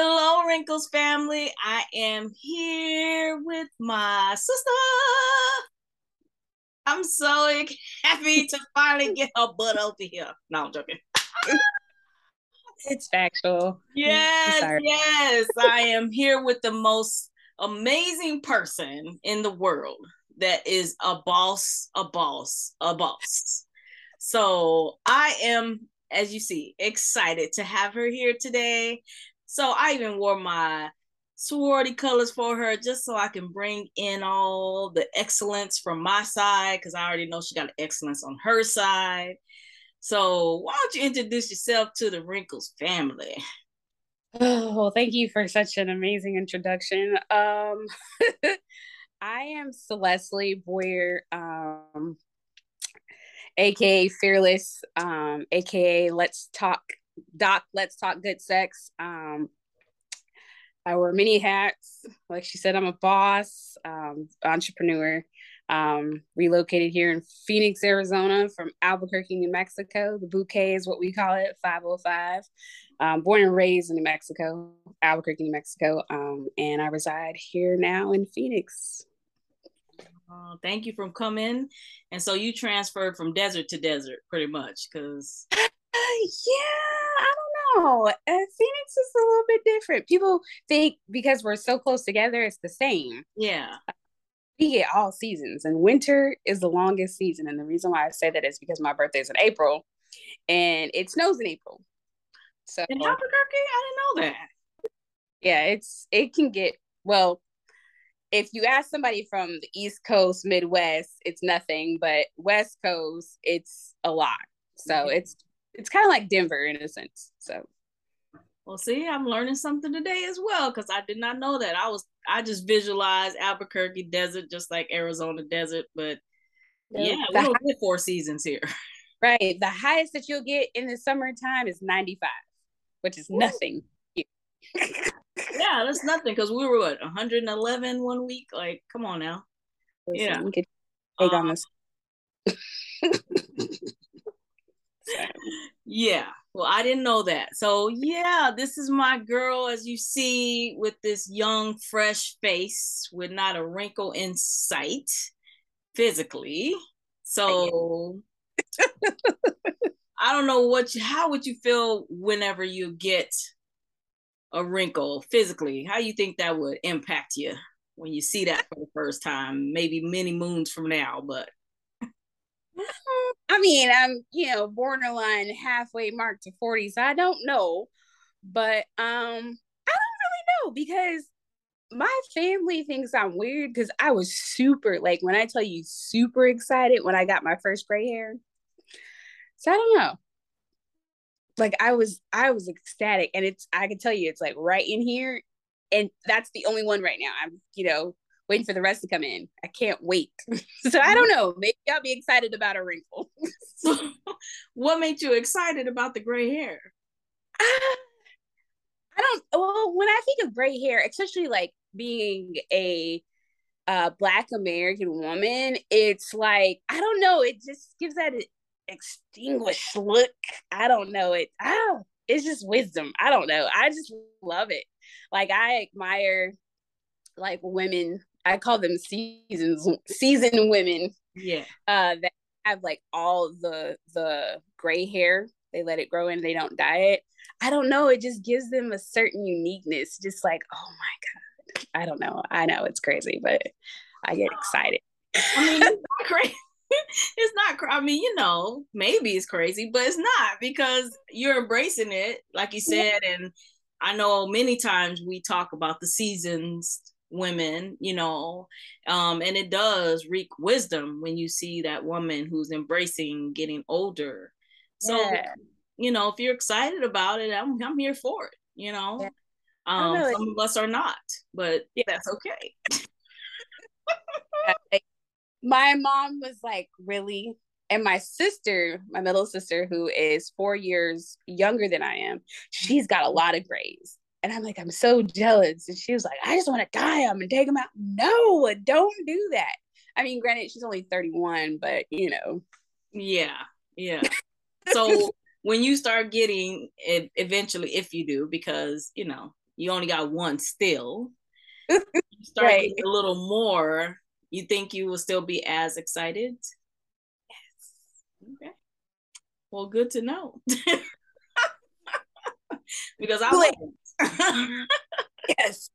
Hello, Wrinkles family. I am here with my sister. I'm so happy to finally get her butt over here. No, I'm joking. it's factual. Yes, yes. I am here with the most amazing person in the world that is a boss, a boss, a boss. So I am, as you see, excited to have her here today. So I even wore my sorority colors for her just so I can bring in all the excellence from my side because I already know she got excellence on her side. So why don't you introduce yourself to the Wrinkles family? Oh, well, thank you for such an amazing introduction. Um, I am CeLeslie Boyer, um, aka Fearless, um, aka Let's Talk Doc, Let's Talk Good Sex. Um, I wear many hats. Like she said, I'm a boss, um, entrepreneur. Um, relocated here in Phoenix, Arizona from Albuquerque, New Mexico. The Burque is what we call it, 505. Um, born and raised in New Mexico, Albuquerque, New Mexico. Um, and I reside here now in Phoenix. Uh, thank you for coming. And so you transferred from desert to desert pretty much because. Uh, yeah, I don't know. Uh, Phoenix is a little bit different. People think because we're so close together, it's the same. Yeah. We get all seasons, and winter is the longest season. And the reason why I say that is because my birthday is in April, and it snows in April. So in Albuquerque, I didn't know that. Yeah, it's it can get well if you ask somebody from the East Coast, Midwest, it's nothing, but West Coast, it's a lot. So mm-hmm. it's it's kind of like Denver in a sense. So well, see, I'm learning something today as well because I did not know that. I was I just visualized Albuquerque desert just like Arizona desert, but yeah, we don't get four seasons here. Right. The highest that you'll get in the summertime is 95, which is Ooh. nothing. yeah, that's nothing because we were what 111 one week. Like, come on now. Listen, yeah, we could take um, on this. yeah. Well, I didn't know that. So yeah, this is my girl, as you see, with this young, fresh face, with not a wrinkle in sight, physically. So. I don't know what you, how would you feel whenever you get a wrinkle physically, how do you think that would impact you when you see that for the first time? Maybe many moons from now, but I mean, I'm you know borderline halfway mark to 40, so I don't know, but um, I don't really know because my family thinks I'm weird because I was super like when I tell you super excited when I got my first gray hair. So I don't know like I was I was ecstatic and it's I can tell you it's like right in here and that's the only one right now. I'm you know waiting for the rest to come in. I can't wait. so I don't know. Maybe I'll be excited about a wrinkle. what made you excited about the gray hair? Uh, I don't well when I think of gray hair, especially like being a uh, black American woman, it's like I don't know. It just gives that extinguished look. I don't know it. Oh, it's just wisdom. I don't know. I just love it. Like I admire like women. I call them seasons seasoned women. Yeah. Uh that have like all the the gray hair. They let it grow and they don't dye it. I don't know. It just gives them a certain uniqueness. Just like, oh my God. I don't know. I know it's crazy, but I get excited. I mean, it's not crazy. it's not i mean you know maybe it's crazy but it's not because you're embracing it like you said and i know many times we talk about the seasons women you know um and it does wreak wisdom when you see that woman who's embracing getting older so yeah. you know if you're excited about it i'm, I'm here for it you know yeah. um know. some of us are not but yeah. that's okay my mom was like, really? And my sister, my middle sister, who is four years younger than I am, she's got a lot of grays. And I'm like, I'm so jealous. And she was like, I just want to dye them and take them out. No, don't do that. I mean, granted, she's only 31, but you know. Yeah, yeah. So when you start getting it eventually, if you do, because you know, you only got one still. you start right. a little more, you think you will still be as excited? Yes. Okay. Well, good to know. because I was yes.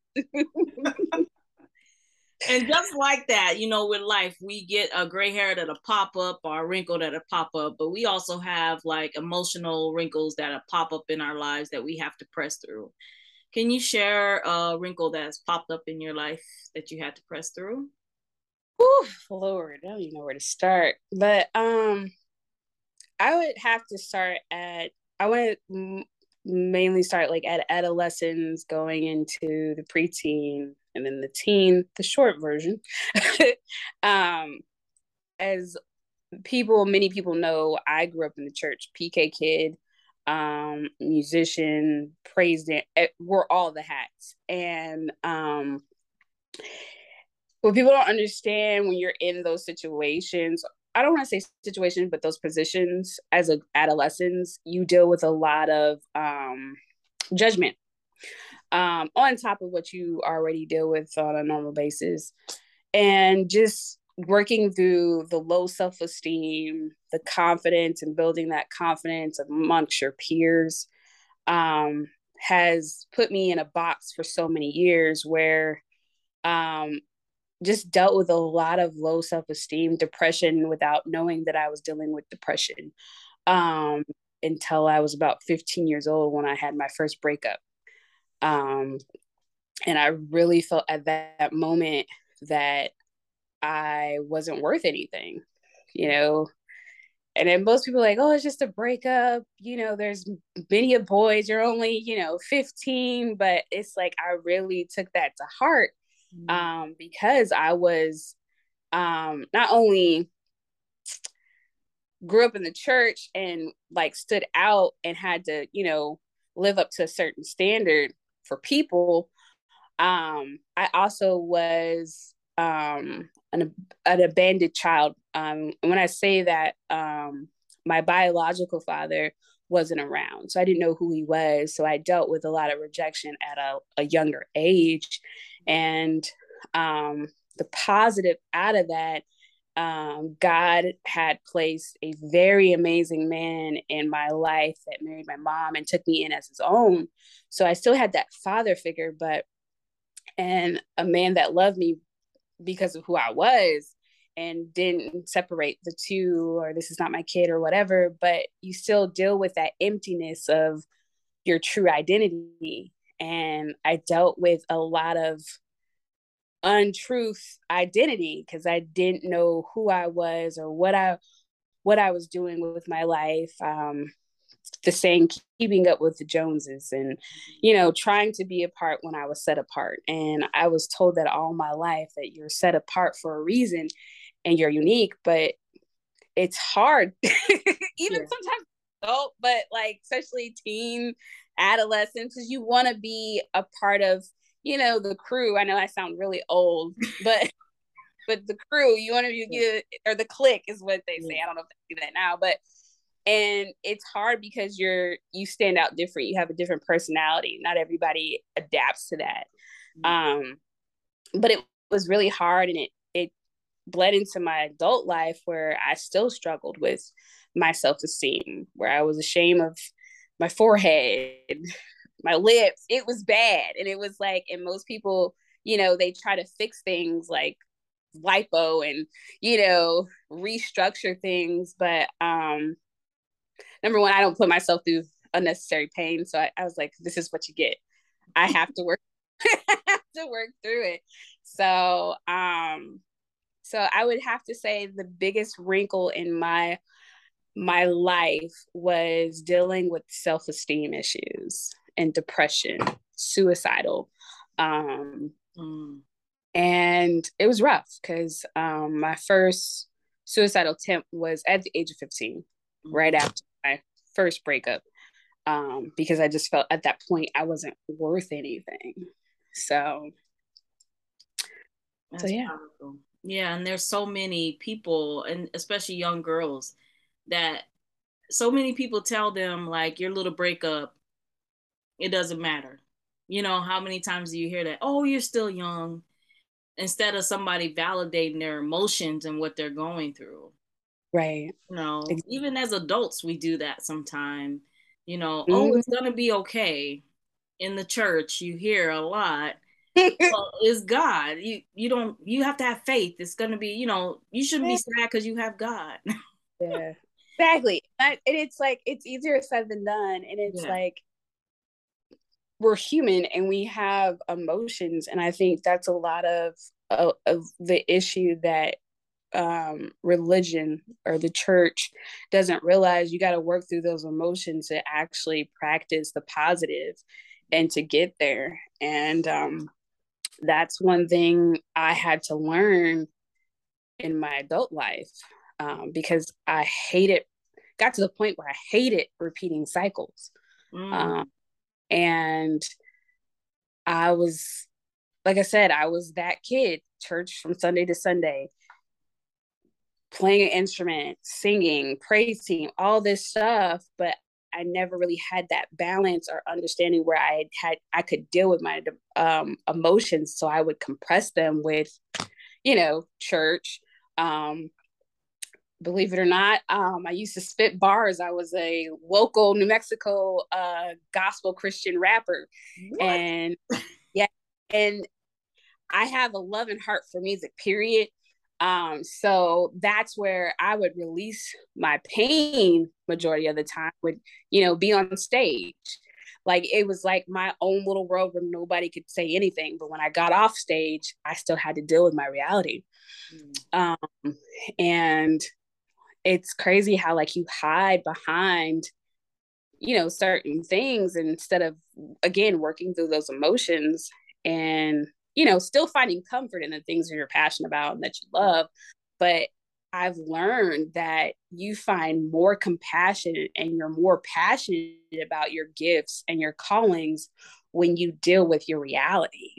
and just like that, you know, with life, we get a gray hair that'll pop up or a wrinkle that'll pop up, but we also have like emotional wrinkles that'll pop up in our lives that we have to press through. Can you share a wrinkle that's popped up in your life that you had to press through? Oh Lord, I don't even know where to start. But um, I would have to start at. I want to mainly start like at adolescence, going into the preteen, and then the teen, the short version. um, as people, many people know, I grew up in the church, PK kid, um, musician, praised it. Eh, we're all the hats, and um, what people don't understand when you're in those situations I don't want to say situation, but those positions as a adolescents, you deal with a lot of um, judgment. Um, on top of what you already deal with on a normal basis, and just working through the low self esteem, the confidence, and building that confidence amongst your peers um, has put me in a box for so many years where um, just dealt with a lot of low self-esteem depression without knowing that i was dealing with depression um, until i was about 15 years old when i had my first breakup. Um, and i really felt at that moment that i wasn't worth anything you know? And then most people like oh it's just a breakup you know there's many of boys you're only you know 15 but it's like i really took that to heart mm-hmm. um, because I was um, not only grew up in the church and like stood out and had to, you know, live up to a certain standard for people. Um, I also was um, an, an abandoned child. Um, when I say that, um, my biological father wasn't around. So I didn't know who he was. So I dealt with a lot of rejection at a, a younger age and um, the positive out of that um, God had placed a very amazing man in my life that married my mom and took me in as his own. So I still had that father figure, but and a man that loved me because of who I was and didn't separate the two or this is not my kid or whatever, but you still deal with that emptiness of your true identity. And I dealt with a lot of untruth identity because I didn't know who I was or what I what I was doing with my life. Um, the saying keeping up with the Joneses and you know trying to be apart when I was set apart. And I was told that all my life that you're set apart for a reason and you're unique, but it's hard. Even yeah. sometimes oh, but like especially teen adolescents because you want to be a part of you know, the crew. I know I sound really old, but but the crew, you want to get or the clique is what they say. I don't know if they do that now, but and it's hard because you're you stand out different. You have a different personality. Not everybody adapts to that. Um, but it was really hard, and it it bled into my adult life where I still struggled with my self esteem, where I was ashamed of my forehead, my lips. It was bad. And it was like, and most people, you know, they try to fix things like lipo and, you know, restructure things. But um number one, I don't put myself through unnecessary pain. So I, I was like, this is what you get. I have to work to work through it. So um so I would have to say the biggest wrinkle in my my life was dealing with self-esteem issues and depression, suicidal. Um, mm. And it was rough because um, my first suicidal attempt was at the age of 15, mm. right after my first breakup, um, because I just felt at that point I wasn't worth anything. So, That's so yeah. Powerful. Yeah, and there's so many people, and especially young girls, that so many people tell them like your little breakup it doesn't matter You know, how many times do you hear that? Oh, you're still young, instead of somebody validating their emotions and what they're going through. Right. You know, even as adults, we do that sometime. You know, mm-hmm. oh, it's gonna be okay. In the church, you hear a lot. well, it's God. You you don't you have to have faith. It's gonna be, you know, you shouldn't be sad because you have God. yeah. Exactly. And it's like it's easier said than done. And it's yeah. like we're human and we have emotions. And I think that's a lot of of, of the issue that um, religion or the church doesn't realize you got to work through those emotions to actually practice the positive and to get there. And um, that's one thing I had to learn in my adult life um, because I hated, got to the point where I hated repeating cycles. Mm. Um, and I was, like I said, I was that kid, church from Sunday to Sunday, playing an instrument, singing, praising, all this stuff, but I never really had that balance or understanding where I had I could deal with my um, emotions. So I would compress them with, you know, church. Um, believe it or not, um, I used to spit bars. I was a local New Mexico uh, gospel Christian rapper, what? and yeah, and I have a love and heart for music. Period. Um, so that's where I would release my pain majority of the time would, you know, be on stage. Like it was like my own little world where nobody could say anything. But when I got off stage, I still had to deal with my reality. Mm. Um, and it's crazy how like you hide behind you know certain things instead of again working through those emotions and you know, still finding comfort in the things that you're passionate about and that you love. But I've learned that you find more compassion and you're more passionate about your gifts and your callings when you deal with your reality.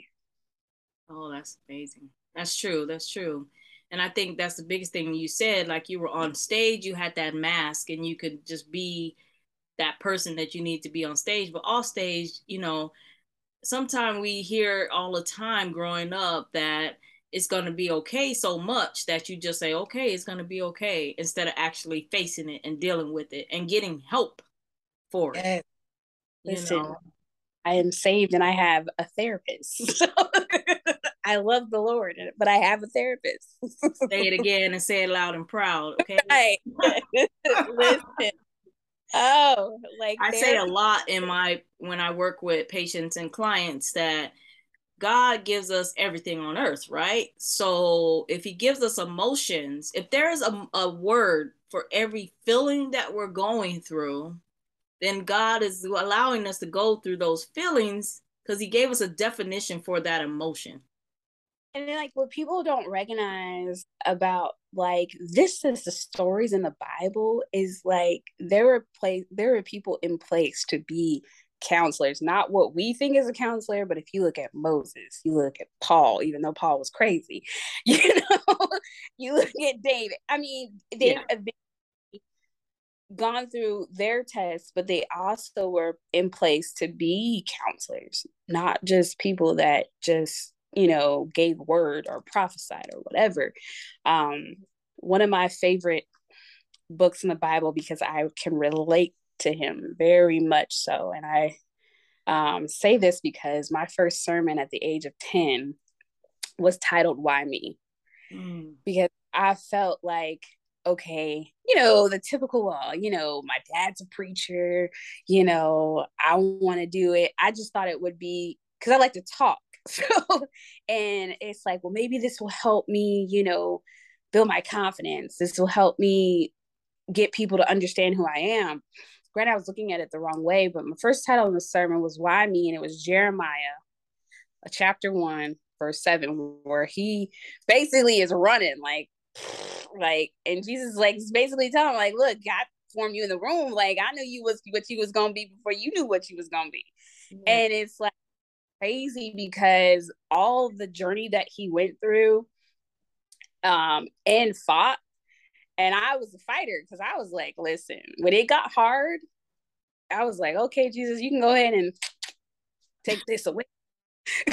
Oh, that's amazing. That's true. That's true. And I think that's the biggest thing you said. Like you were on stage, you had that mask and you could just be that person that you need to be on stage. But off stage, you know, sometimes we hear all the time growing up that it's going to be okay so much that you just say okay it's going to be okay instead of actually facing it and dealing with it and getting help for it listen know? i am saved and i have a therapist i love the lord but i have a therapist. Say it again and say it loud and proud okay? Right. listen. Oh, like I say a lot in my when I work with patients and clients that God gives us everything on earth, right? So if He gives us emotions, if there is a, a word for every feeling that we're going through, then God is allowing us to go through those feelings because He gave us a definition for that emotion and then like what people don't recognize about like this is the stories in the bible is like there were place there were people in place to be counselors not what we think is a counselor but if you look at moses you look at paul even though paul was crazy you know you look at david i mean they've yeah. gone through their tests but they also were in place to be counselors not just people that just you know, gave word or prophesied or whatever. Um, one of my favorite books in the Bible because I can relate to him very much so. And I um, say this because my first sermon at the age of 10 was titled Why Me? Mm. Because I felt like, okay, you know, the typical, uh, you know, my dad's a preacher, you know, I want to do it. I just thought it would be because I like to talk. So, and it's like, well, maybe this will help me, you know, build my confidence. This will help me get people to understand who I am. Granted, I was looking at it the wrong way, but my first title in the sermon was Why Me? And it was Jeremiah, a chapter one, verse seven, where he basically is running like, like, and Jesus like basically telling like, look, God formed you in the room. Like I knew you was what you was gonna be before you knew what you was gonna be. And it's like crazy because all the journey that he went through um and fought and I was a fighter because I was like, listen, when it got hard, I was like, okay, Jesus, you can go ahead and take this away.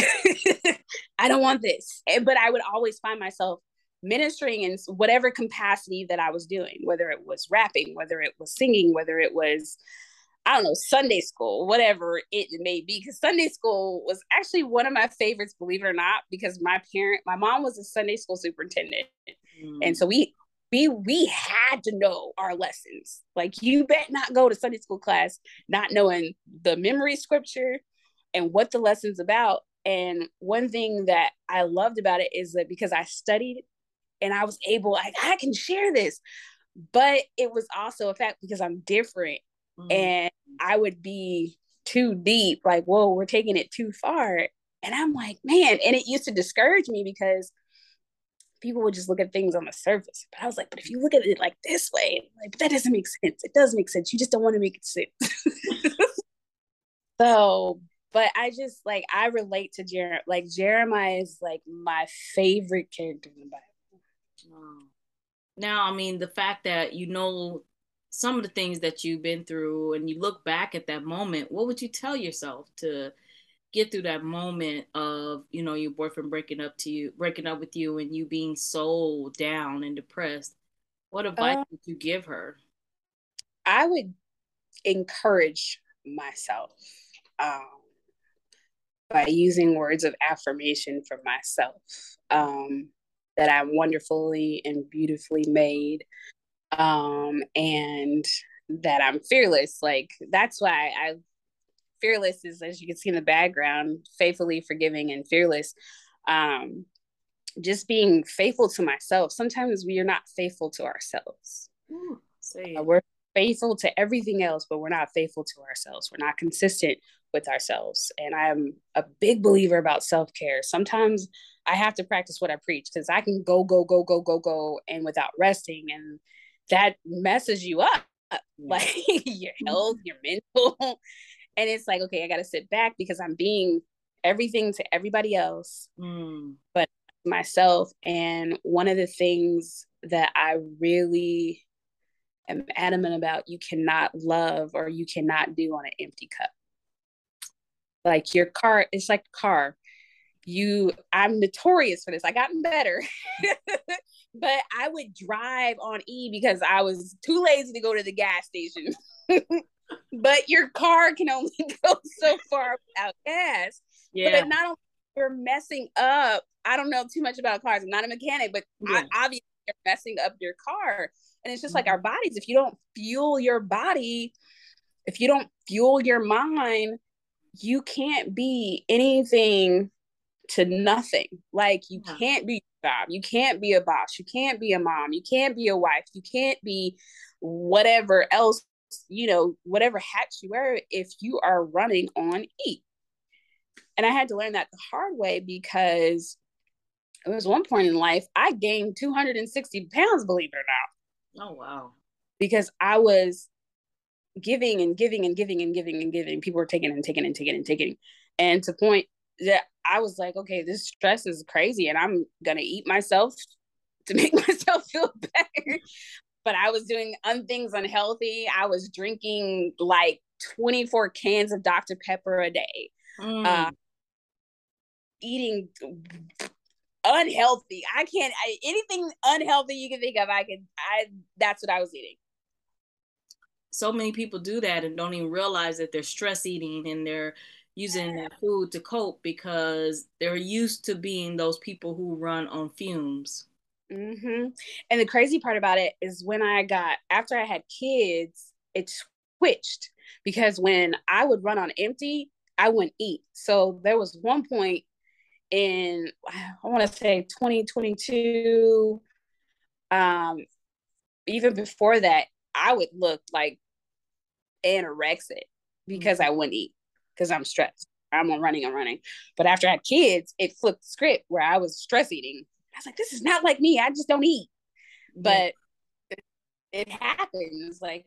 I don't want this. But I would always find myself ministering in whatever capacity that I was doing, whether it was rapping, whether it was singing, whether it was, I don't know, Sunday school, whatever it may be. Because Sunday school was actually one of my favorites, believe it or not, because my parent, my mom was a Sunday school superintendent. Mm. And so we, we we had to know our lessons. Like you bet not go to Sunday school class not knowing the memory scripture and what the lesson's about. And one thing that I loved about it is that because I studied and I was able, like, I can share this. But it was also a fact because I'm different mm-hmm. and I would be too deep, like, whoa, we're taking it too far. And I'm like, man, and it used to discourage me because people would just look at things on the surface. But I was like, but if you look at it like this way, like that doesn't make sense. It does make sense. You just don't want to make it sense. so, but I just like I relate to Jeremiah. Like Jeremiah is like my favorite character in the Bible. Now, I mean, the fact that you know some of the things that you've been through and you look back at that moment, what would you tell yourself to get through that moment of, you know, your boyfriend breaking up to you, breaking up with you and you being so down and depressed? What advice uh, would you give her? I would encourage myself um, by using words of affirmation for myself. Um, that I'm wonderfully and beautifully made um and that I'm fearless like that's why I fearless is as you can see in the background faithfully forgiving and fearless. Um just being faithful to myself. Sometimes we are not faithful to ourselves. Ooh, uh, we're faithful to everything else but we're not faithful to ourselves. We're not consistent with ourselves. And i'm a big believer about self-care. Sometimes I have to practice what I preach because I can go, go, go, go, go, go, and without resting, and that messes you up, like your health, your mental, and it's like, okay, I got to sit back because I'm being everything to everybody else, mm. but myself. And one of the things that I really am adamant about, you cannot love or you cannot do on an empty cup. Like your car, it's like a car. You i'm notorious for this. I gotten better but i would drive on e because i was too lazy to go to the gas station. But your car can only go so far without gas. Yeah. but not only you're messing up i don't know too much about cars. I'm not a mechanic but yeah. I, obviously you're messing up your car. And it's just mm-hmm. like our bodies if you don't fuel your body if you don't fuel your mind you can't be anything to nothing. Like you yeah. can't be a job, you can't be a boss, you can't be a mom, you can't be a wife, you can't be whatever else, you know, whatever hats you wear if you are running on E. And I had to learn that the hard way because it was one point in life I gained 260 pounds, believe it or not. Oh wow. Because I was giving and giving and giving and giving and giving. People were taking and taking and taking and taking. And to point that I was like, okay, this stress is crazy and I'm going to eat myself to make myself feel better. but I was doing un- things unhealthy. I was drinking like 24 cans of Dr. Pepper a day. Mm. Uh, eating unhealthy. I can't I, anything unhealthy you can think of. I can I that's what I was eating. So many people do that and don't even realize that they're stress eating and they're using that food to cope because they're used to being those people who run on fumes. Mm-hmm. And the crazy part about it is when I got after I had kids, it switched because when I would run on empty, I wouldn't eat. So there was one point in I want to say 2022, um, even before that, I would look like anorexic because mm-hmm. I wouldn't eat because I'm stressed. I'm on running and running. But after I had kids, it flipped the script where I was stress eating. I was like, this is not like me. I just don't eat. But it, it happens. Like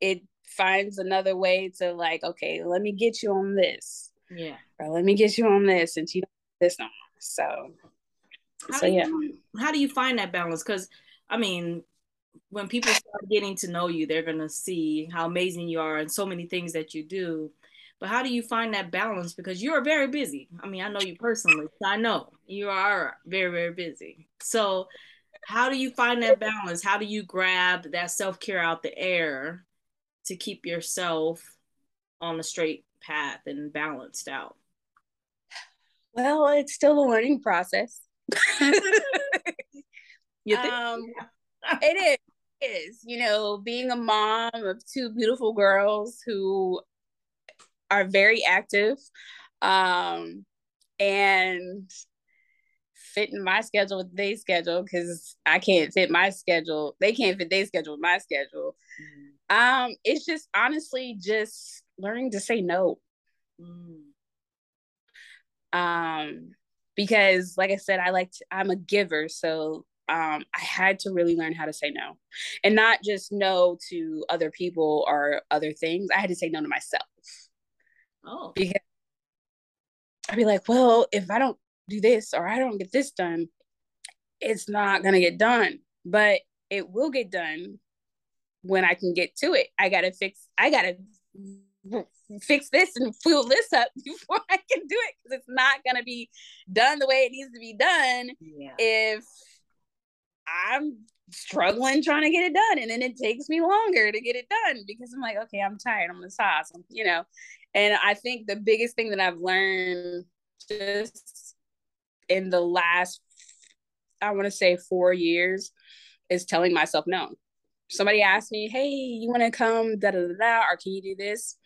it finds another way to like, okay, let me get you on this. Yeah. Or let me get you on this and you this no more. So how so yeah. You, how do you find that balance? Because I mean, when people start getting to know you, they're gonna see how amazing you are and so many things that you do but how do you find that balance? Because you're very busy. I mean i know you personally so i know you are very very busy. So how do you find that balance? How do you grab that self-care out the air to keep yourself on the straight path and balanced out? Well it's still a learning process. You think? Um, it is is. You know being a mom of two beautiful girls who are very active um, and fitting my schedule with their schedule because I can't fit my schedule. They can't fit their schedule with my schedule. Mm. Um, it's just honestly just learning to say no. Mm. Um, because like I said, I like to, I'm a giver, so um, I had to really learn how to say no, and not just no to other people or other things. I had to say no to myself. Oh. Because I'd be like, well, if I don't do this or I don't get this done, it's not going to get done. But it will get done when I can get to it. I got to fix, I got to fix this and fill this up before I can do it because it's not going to be done the way it needs to be done yeah. if I'm struggling trying to get it done and then it takes me longer to get it done because I'm like okay I'm tired I'm exhausted you know and I think the biggest thing that I've learned just in the last, I want to say four years, is telling myself no. Somebody asked me, hey, you want to come, da da da da, or can you do this?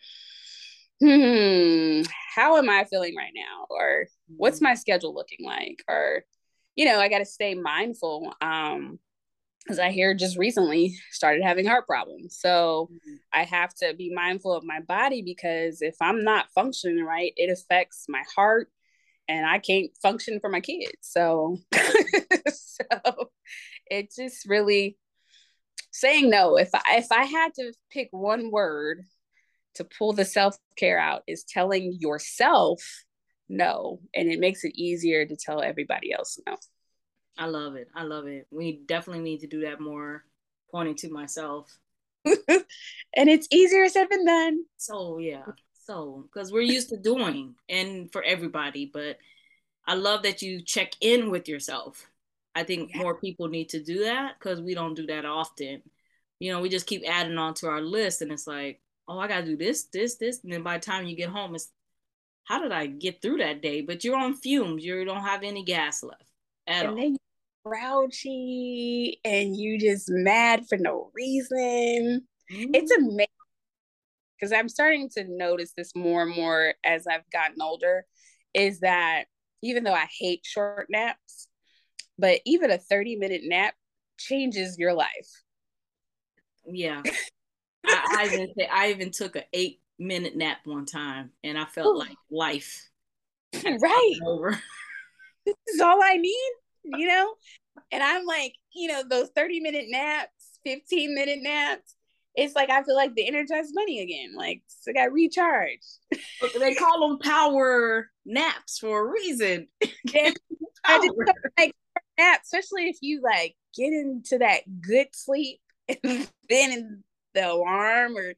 Hmm, how am I feeling right now? Or what's my schedule looking like? Or, you know, I got to stay mindful. Um, because I hear just recently started having heart problems. So mm-hmm. I have to be mindful of my body because if I'm not functioning right, it affects my heart and I can't function for my kids. So so it just really saying no. If I if I had to pick one word to pull the self-care out is telling yourself no and it makes it easier to tell everybody else no. I love it. I love it. We definitely need to do that more, pointing to myself. and it's easier said than done. So yeah. So because we're used to doing and for everybody, but I love that you check in with yourself. I think yeah. more people need to do that because we don't do that often. You know, we just keep adding on to our list and it's like, oh, I gotta do this, this, this. And then by the time you get home, it's how did I get through that day? But you're on fumes, you don't have any gas left at and all. Then grouchy and you just mad for no reason. Mm-hmm. It's amazing because I'm starting to notice this more and more as I've gotten older is that even though I hate short naps, but even a 30 minute nap changes your life. Yeah. I, I, even I even took an eight minute nap one time and I felt Ooh. like life. Right. Over. This is all I need you know? And I'm like, you know, those 30 minute naps, 15 minute naps, it's like I feel like the energized money again. Like so I got recharged. they call them power naps for a reason. I just like nap, especially if you like get into that good sleep and then the alarm or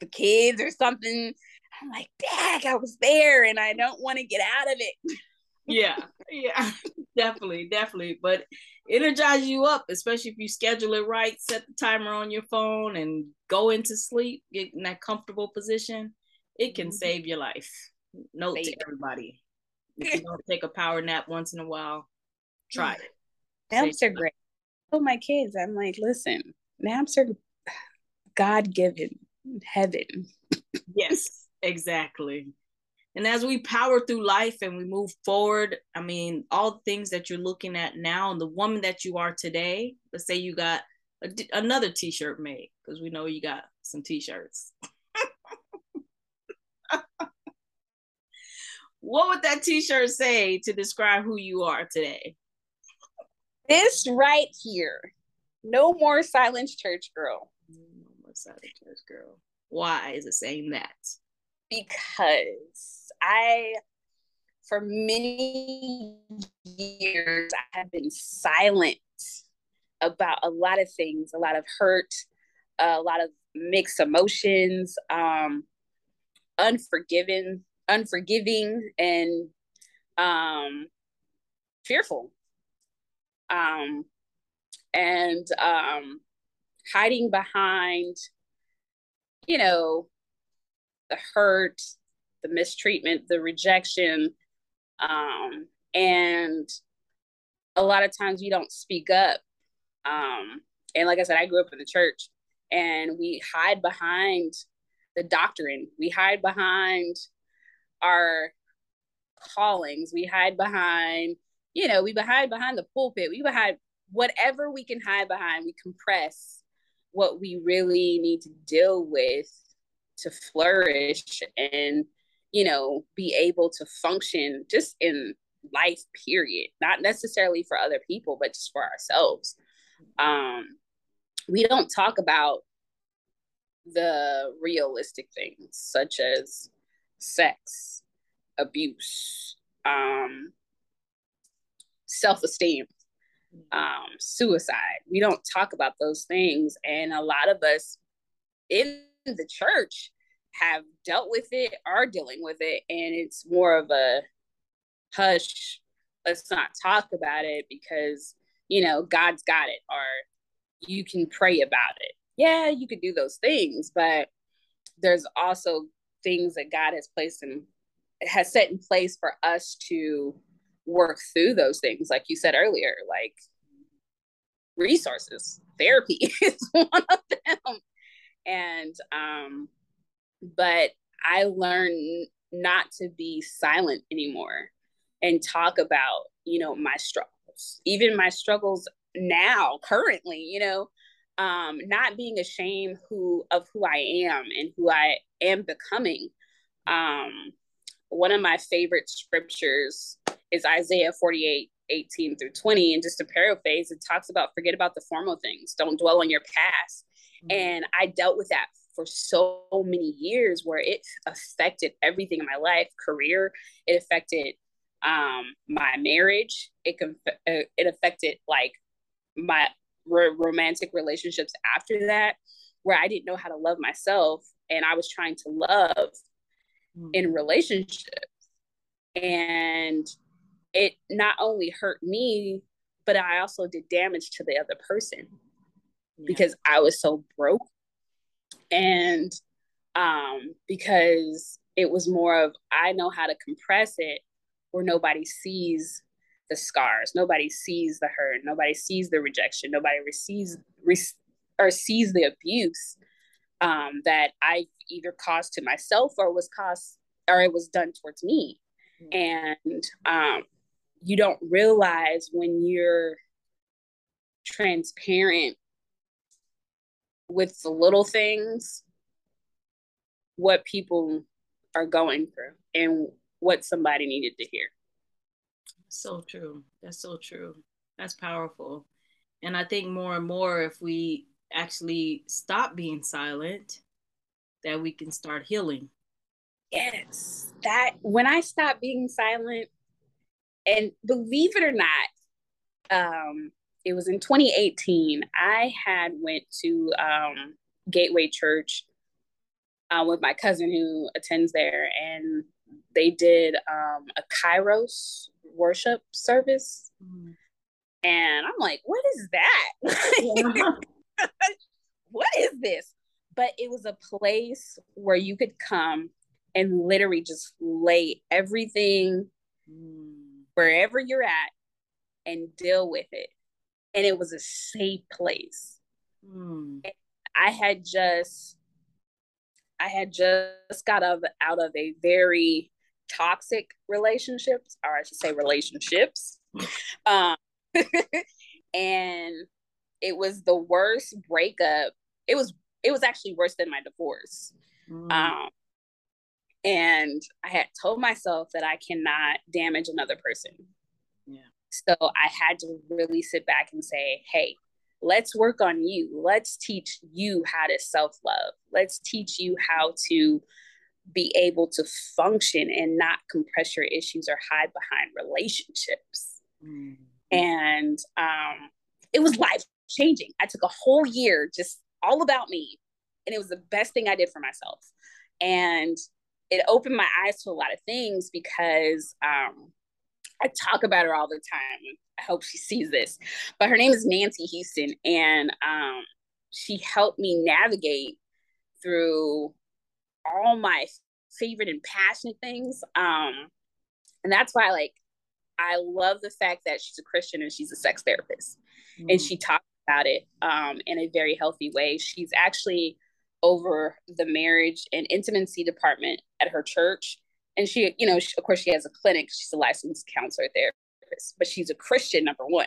the kids or something. I'm like, dang, I was there and I don't want to get out of it yeah, yeah, definitely, definitely. But energize you up, especially if you schedule it right, set the timer on your phone and go into sleep, get in that comfortable position. It can mm-hmm. save your life. Note to everybody. If you don't take a power nap once in a while, try it. Naps are great. Oh my kids, I'm like, listen, naps are God given heaven. yes, exactly. And as we power through life and we move forward, I mean, all the things that you're looking at now and the woman that you are today, let's say you got a, another t shirt made, because we know you got some t shirts. what would that t shirt say to describe who you are today? This right here. No more silence church girl. No more silent church girl. Why is it saying that? Because I, for many years, I have been silent about a lot of things, a lot of hurt, a lot of mixed emotions. Um, unforgiving, unforgiving, and um, fearful. Um, and um, hiding behind, you know, the hurt, the mistreatment, the rejection, um, and a lot of times we don't speak up. Um, and like I said, I grew up in the church, and we hide behind the doctrine. We hide behind our callings. We hide behind, you know, we hide behind the pulpit. We hide whatever we can hide behind. We compress what we really need to deal with to flourish and, you know, be able to function just in life, period. Not necessarily for other people, but just for ourselves. Um, we don't talk about the realistic things such as sex, abuse, um, self esteem, um, suicide. We don't talk about those things. And a lot of us in the church have dealt with it, are dealing with it. And it's more of a hush, let's not talk about it because, you know, God's got it, or you can pray about it. Yeah, you could do those things, but there's also things that God has placed in has set in place for us to work through those things like you said earlier like resources therapy is one of them and um but i learned not to be silent anymore and talk about you know my struggles even my struggles now currently you know um not being ashamed who of who i am and who i am becoming um one of my favorite scriptures is Isaiah 48, 18 through 20. And just to paraphrase, it talks about forget about the formal things, don't dwell on your past. Mm-hmm. And I dealt with that for so many years where it affected everything in my life, career, it affected um, my marriage, it, uh, it affected like my romantic relationships after that, where I didn't know how to love myself and I was trying to love in relationships. And it not only hurt me, but I also did damage to the other person yeah. because I was so broke. And um, because it was more of I know how to compress it where nobody sees the scars, nobody sees the hurt, nobody sees the rejection, nobody receives re- or sees the abuse um, that I either caused to myself or was caused or it was done towards me. Mm-hmm. And um, you don't realize when you're transparent with the little things what people are going through and what somebody needed to hear. So true. That's so true. That's powerful. And I think more and more, if we actually stop being silent, that we can start healing. Yes. That when I stop being silent, and believe it or not, um, it was in 2018. I had went to um, Gateway Church uh, with my cousin who attends there, and they did um, a Kairos worship service. Mm-hmm. And I'm like, what is that? what is this? But it was a place where you could come and literally just lay everything mm. wherever you're at and deal with it. And it was a safe place. Mm. I had just I had just got out of, out of a very toxic relationships, or I should say relationships. um, and it was the worst breakup. It was it was actually worse than my divorce. Mm. Um, and I had told myself that I cannot damage another person. So I had to really sit back and say, hey, let's work on you. Let's teach you how to self love. Let's teach you how to be able to function and not compress your issues or hide behind relationships. Mm. And um, it was life changing. I took a whole year just all about me. And it was the best thing I did for myself. And it opened my eyes to a lot of things because um, I talk about her all the time. I hope she sees this. But her name is Nancy Houston, and um, she helped me navigate through all my favorite and passionate things. Um, and that's why, like, I love the fact that she's a Christian and she's a sex therapist, mm. and she talks about it um, in a very healthy way. She's actually over the marriage and intimacy department at her church. And she, you know, she, of course, she has a clinic. She's a licensed counselor therapist, but she's a Christian, number one.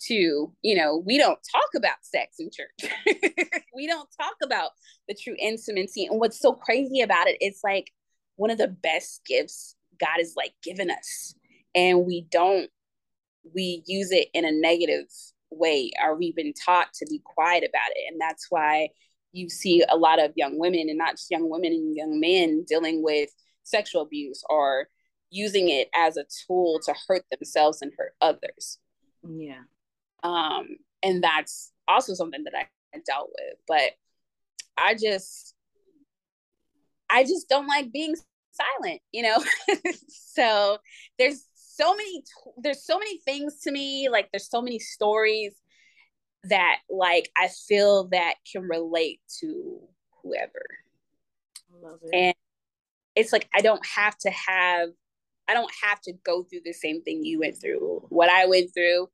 Two, you know, we don't talk about sex in church. we don't talk about the true intimacy. And what's so crazy about it, it's like one of the best gifts God has like given us. And we don't, we use it in a negative way, or we've been taught to be quiet about it. And that's why you see a lot of young women and not just young women and young men dealing with sexual abuse or using it as a tool to hurt themselves and hurt others. Yeah. Um, and that's also something that I dealt with. But I just I just don't like being silent, you know? so there's so many there's so many things to me, like there's so many stories that like I feel that can relate to whoever. Love it. And it's like I don't have to have I don't have to go through the same thing you went through. What I went through,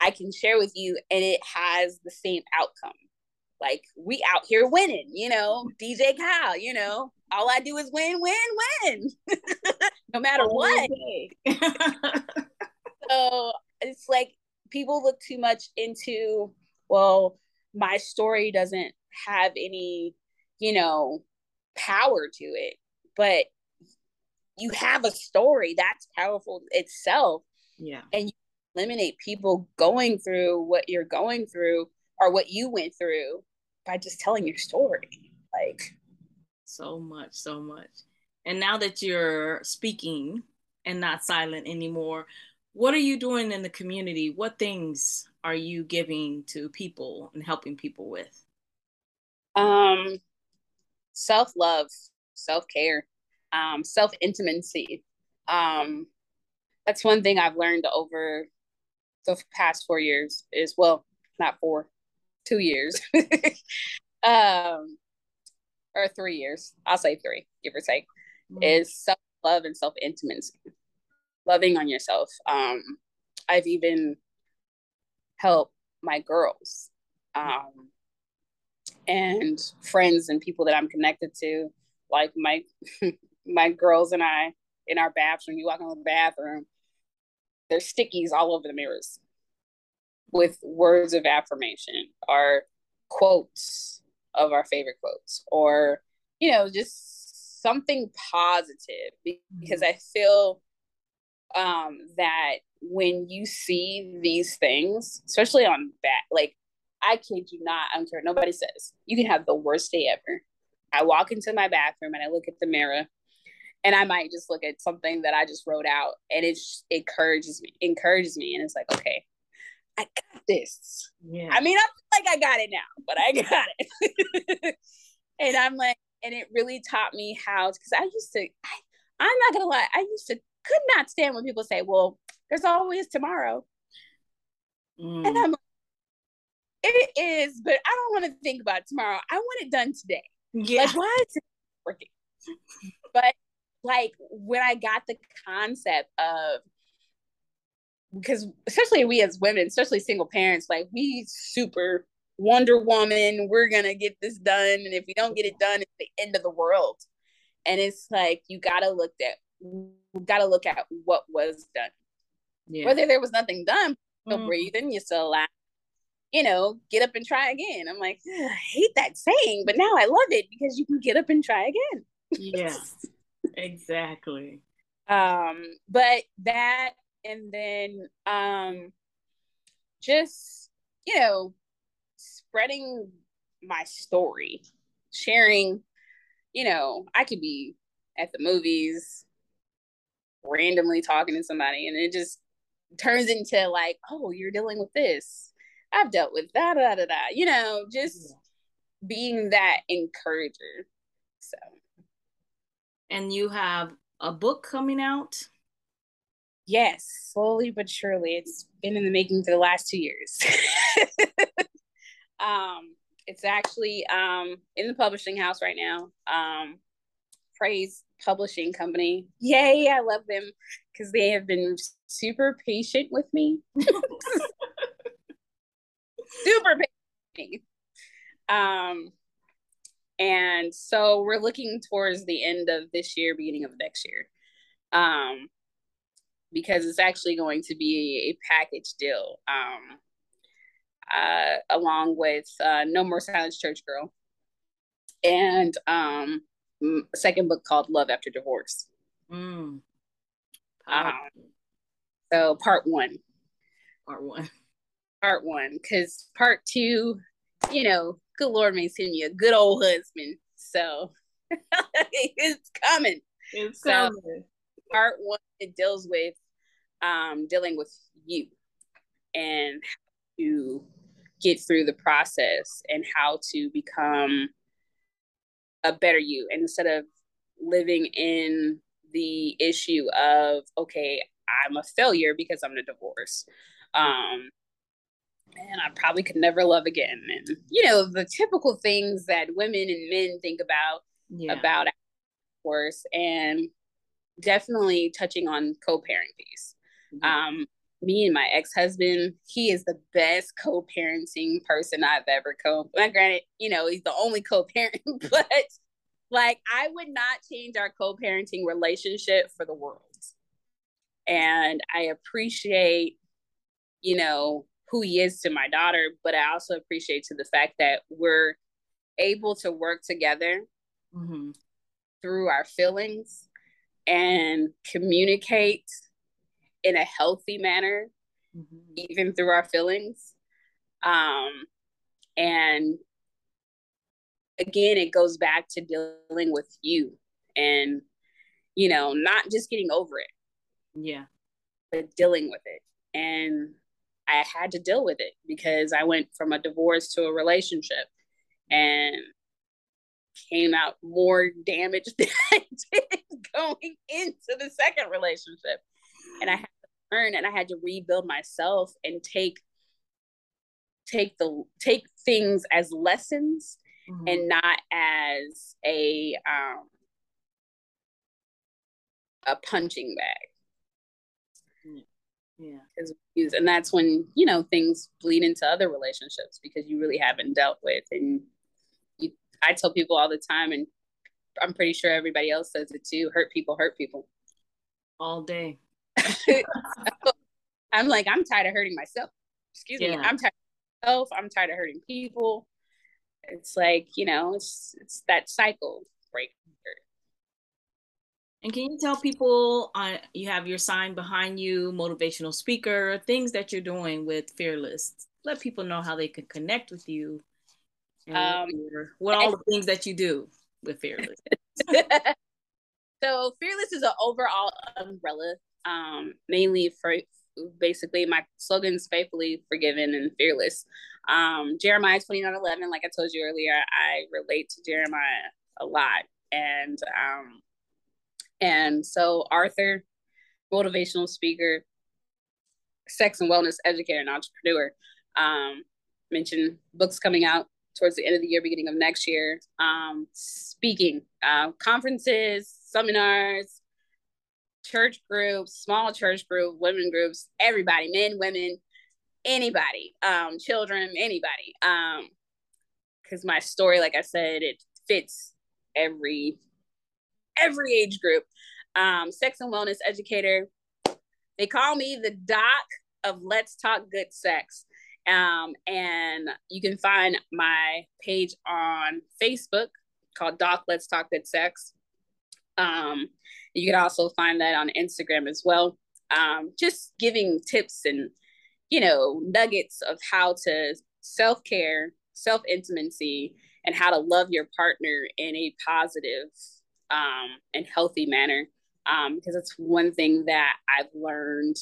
I can share with you and it has the same outcome. Like we out here winning, you know, DJ Khaled, you know, all I do is win, win, win. no matter what. so it's like people look too much into, well, my story doesn't have any, you know, power to it. But you have a story that's powerful itself. Yeah. And you eliminate people going through what you're going through or what you went through by just telling your story. Like so much, so much. And now that you're speaking and not silent anymore, what are you doing in the community? What things are you giving to people and helping people with? Um, self love, self care, um, self intimacy. Um, that's one thing I've learned over the past four years. Is well, not four, two years, um, or three years. I'll say three, give or take. Mm-hmm. Is self love and self intimacy loving on yourself. Um, I've even helped my girls um, and friends and people that I'm connected to, like my my girls and I in our bathroom. You walk in the bathroom, there's stickies all over the mirrors with words of affirmation or quotes of our favorite quotes or you know just something positive because mm-hmm. I feel um, that when you see these things, especially on that, like I kid you not, I'm sure nobody says you can have the worst day ever. I walk into my bathroom and I look at the mirror and I might just look at something that I just wrote out and it encourages me, encourages me. And it's like, okay, I got this. Yeah. I mean, I feel like I got it now, but I got it. and I'm like, and it really taught me how, because I used to, I, I'm not gonna lie, I used to could not stand when people say, well, there's always tomorrow. Mm. And I'm like, it is, but I don't want to think about tomorrow. I want it done today. Yeah. Like, why is it working? but like when I got the concept of because especially we as women, especially single parents, like we super Wonder Woman, we're gonna get this done. And if we don't get it done, it's the end of the world. And it's like you gotta look at we've got to look at what was done. Yeah. Whether there was nothing done, still mm. breathing, you're still alive. You know, get up and try again. I'm like, I hate that saying, but now I love it because you can get up and try again. yes, exactly. Um, but that and then um just you know spreading my story sharing you know i could be at the movies randomly talking to somebody and it just turns into like, oh, you're dealing with this. I've dealt with that, da, da, da. you know, just being that encourager. So And you have a book coming out? Yes, slowly but surely. It's been in the making for the last two years. um, it's actually um, in the publishing house right now. Um, Praise Publishing Company. Yay, I love them because they have been super patient with me. super patient. Um, and so we're looking towards the end of this year, beginning of next year. Um, because it's actually going to be a package deal. Um, uh, along with uh, No More Silent Church Girl, and um, a second book called Love After Divorce. Mm. Um, so part one. Part one. Part one, because part two, you know, good Lord may send you a good old husband. So it's coming. It's so, coming. Part one, it deals with um, dealing with you and how to get through the process and how to become a better you and instead of living in the issue of okay i'm a failure because i'm in a divorce um and i probably could never love again and you know the typical things that women and men think about yeah. about course, and definitely touching on co-parenting piece mm-hmm. um me and my ex-husband he is the best co-parenting person i've ever co well, granted you know he's the only co-parent but like i would not change our co-parenting relationship for the world and i appreciate you know who he is to my daughter but i also appreciate to the fact that we're able to work together mm-hmm. through our feelings and communicate in a healthy manner, mm-hmm. even through our feelings. Um, and again, it goes back to dealing with you and, you know, not just getting over it. Yeah. But dealing with it. And I had to deal with it because I went from a divorce to a relationship and came out more damaged than I did going into the second relationship and I had to learn and I had to rebuild myself and take take the take things as lessons mm-hmm. and not as a um a punching bag. Yeah. And that's when, you know, things bleed into other relationships because you really haven't dealt with and you I tell people all the time and I'm pretty sure everybody else says it too, hurt people hurt people. All day. I'm like, I'm tired of hurting myself. Excuse yeah. me. I'm tired of myself. I'm tired of hurting people. It's like, you know, it's it's that cycle breaker. And can you tell people uh, you have your sign behind you, motivational speaker, things that you're doing with Fearless? Let people know how they can connect with you. Um, what all the things that you do with Fearless. so Fearless is an overall umbrella um, mainly for basically my slogans faithfully forgiven and fearless um, jeremiah 29 11 like i told you earlier i relate to jeremiah a lot and um, and so arthur motivational speaker sex and wellness educator and entrepreneur um, mentioned books coming out towards the end of the year beginning of next year um, speaking uh, conferences seminars church groups, small church group, women groups, everybody, men, women, anybody, um, children, anybody. Um, because my story, like I said, it fits every every age group. Um, sex and wellness educator. They call me the doc of Let's Talk Good Sex. Um, and you can find my page on Facebook called Doc Let's Talk Good Sex. Um, you can also find that on Instagram as well. Um, just giving tips and, you know, nuggets of how to self care, self intimacy, and how to love your partner in a positive um, and healthy manner. Um, because it's one thing that I've learned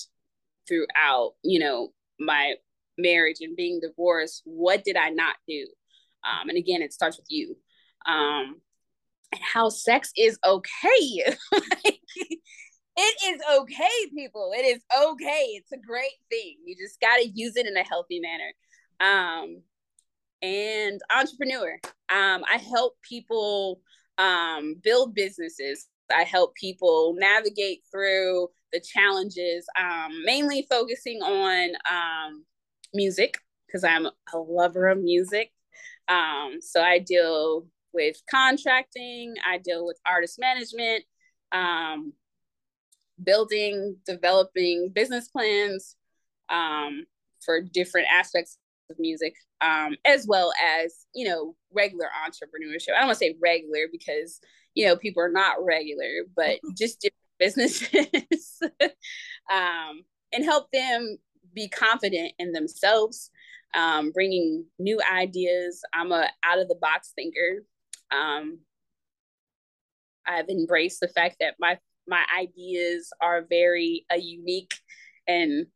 throughout, you know, my marriage and being divorced. What did I not do? Um, and again, it starts with you. Um, and how sex is okay. it is okay, people. It is okay. It's a great thing. You just got to use it in a healthy manner. Um, and entrepreneur. Um, I help people um, build businesses. I help people navigate through the challenges, um, mainly focusing on um, music because I'm a lover of music. Um, so I deal with contracting, I deal with artist management, um, building, developing business plans um, for different aspects of music, um, as well as, you know, regular entrepreneurship. I don't want to say regular because, you know, people are not regular, but just different businesses um, and help them be confident in themselves, um, bringing new ideas. I'm a out of the box thinker. Um, I've embraced the fact that my my ideas are very uh, unique and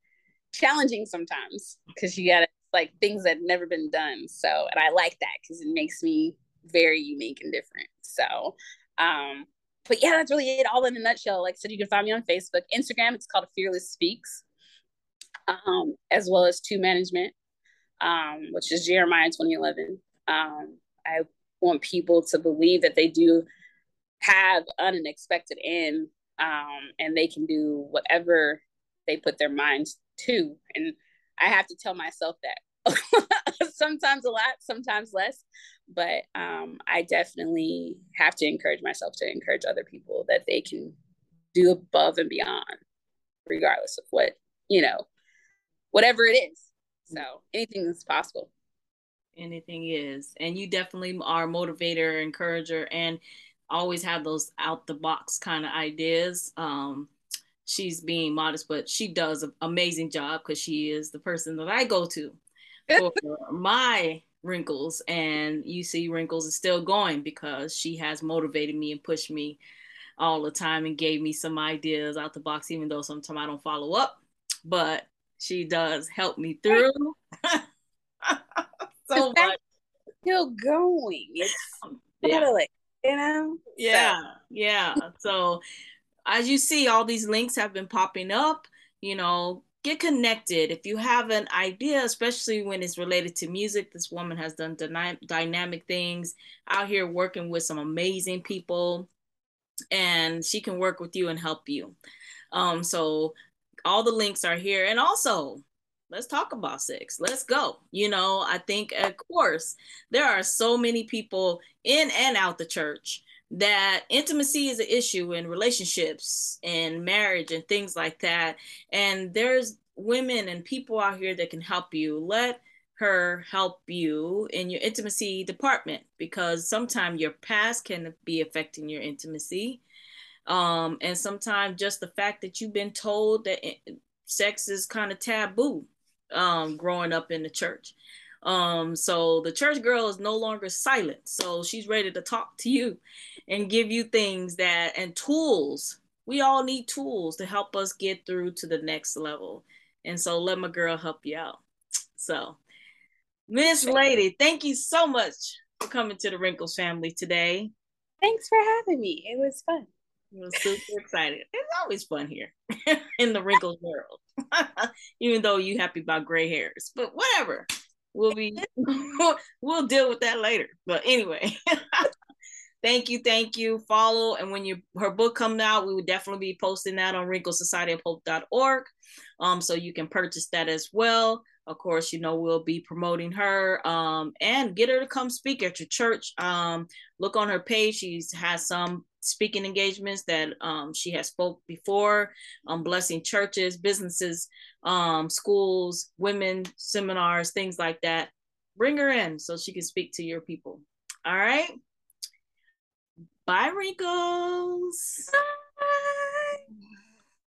challenging sometimes because you gotta like things that never been done. So, and I like that because it makes me very unique and different. So, um, but yeah, that's really it all in a nutshell. Like I said, you can find me on Facebook, Instagram. It's called Fearless Speaks, um, as well as Two Management, um, which is Jeremiah 2011. Um, I want people to believe that they do have an unexpected end um, and they can do whatever they put their minds to. And I have to tell myself that sometimes a lot, sometimes less. But um, I definitely have to encourage myself to encourage other people that they can do above and beyond, regardless of what, you know, whatever it is. So anything is possible. Anything is. And you definitely are motivator, encourager, and always have those out the box kind of ideas. Um, she's being modest, but she does an amazing job because she is the person that I go to for my wrinkles. And you see, wrinkles is still going because she has motivated me and pushed me all the time and gave me some ideas out the box, even though sometimes I don't follow up. But she does help me through. so much. Still going. It's yeah. like you know? Yeah, so. yeah. So as you see, all these links have been popping up. You know, get connected. If you have an idea, especially when it's related to music, this woman has done dyna- dynamic things out here working with some amazing people, and she can work with you and help you. Um, so all the links are here. And also, let's talk about sex. Let's go. You know, I think, of course, there are so many people in and out the church that intimacy is an issue in relationships and marriage and things like that. And there's women and people out here that can help you. Let her help you in your intimacy department because sometimes your past can be affecting your intimacy. Um, and sometimes just the fact that you've been told that sex is kind of taboo um, growing up in the church. Um, so the church girl is no longer silent. So she's ready to talk to you and give you things that and tools. We all need tools to help us get through to the next level. And so let my girl help you out. So, Miss Lady, thank you so much for coming to the Wrinkles family today. Thanks for having me. It was fun. I was super excited. It's always fun here in the wrinkles world, even though you happy about gray hairs. But whatever, we'll be we'll deal with that later. But anyway, thank you, thank you. Follow and when you her book comes out, we would definitely be posting that on wrinklesocietyofhope.org, um, so you can purchase that as well. Of course, you know we'll be promoting her um, and get her to come speak at your church. Um, look on her page; she has some speaking engagements that um, she has spoke before um, blessing churches businesses um, schools women seminars things like that. Bring her in so she can speak to your people. All right? Bye wrinkles. Bye.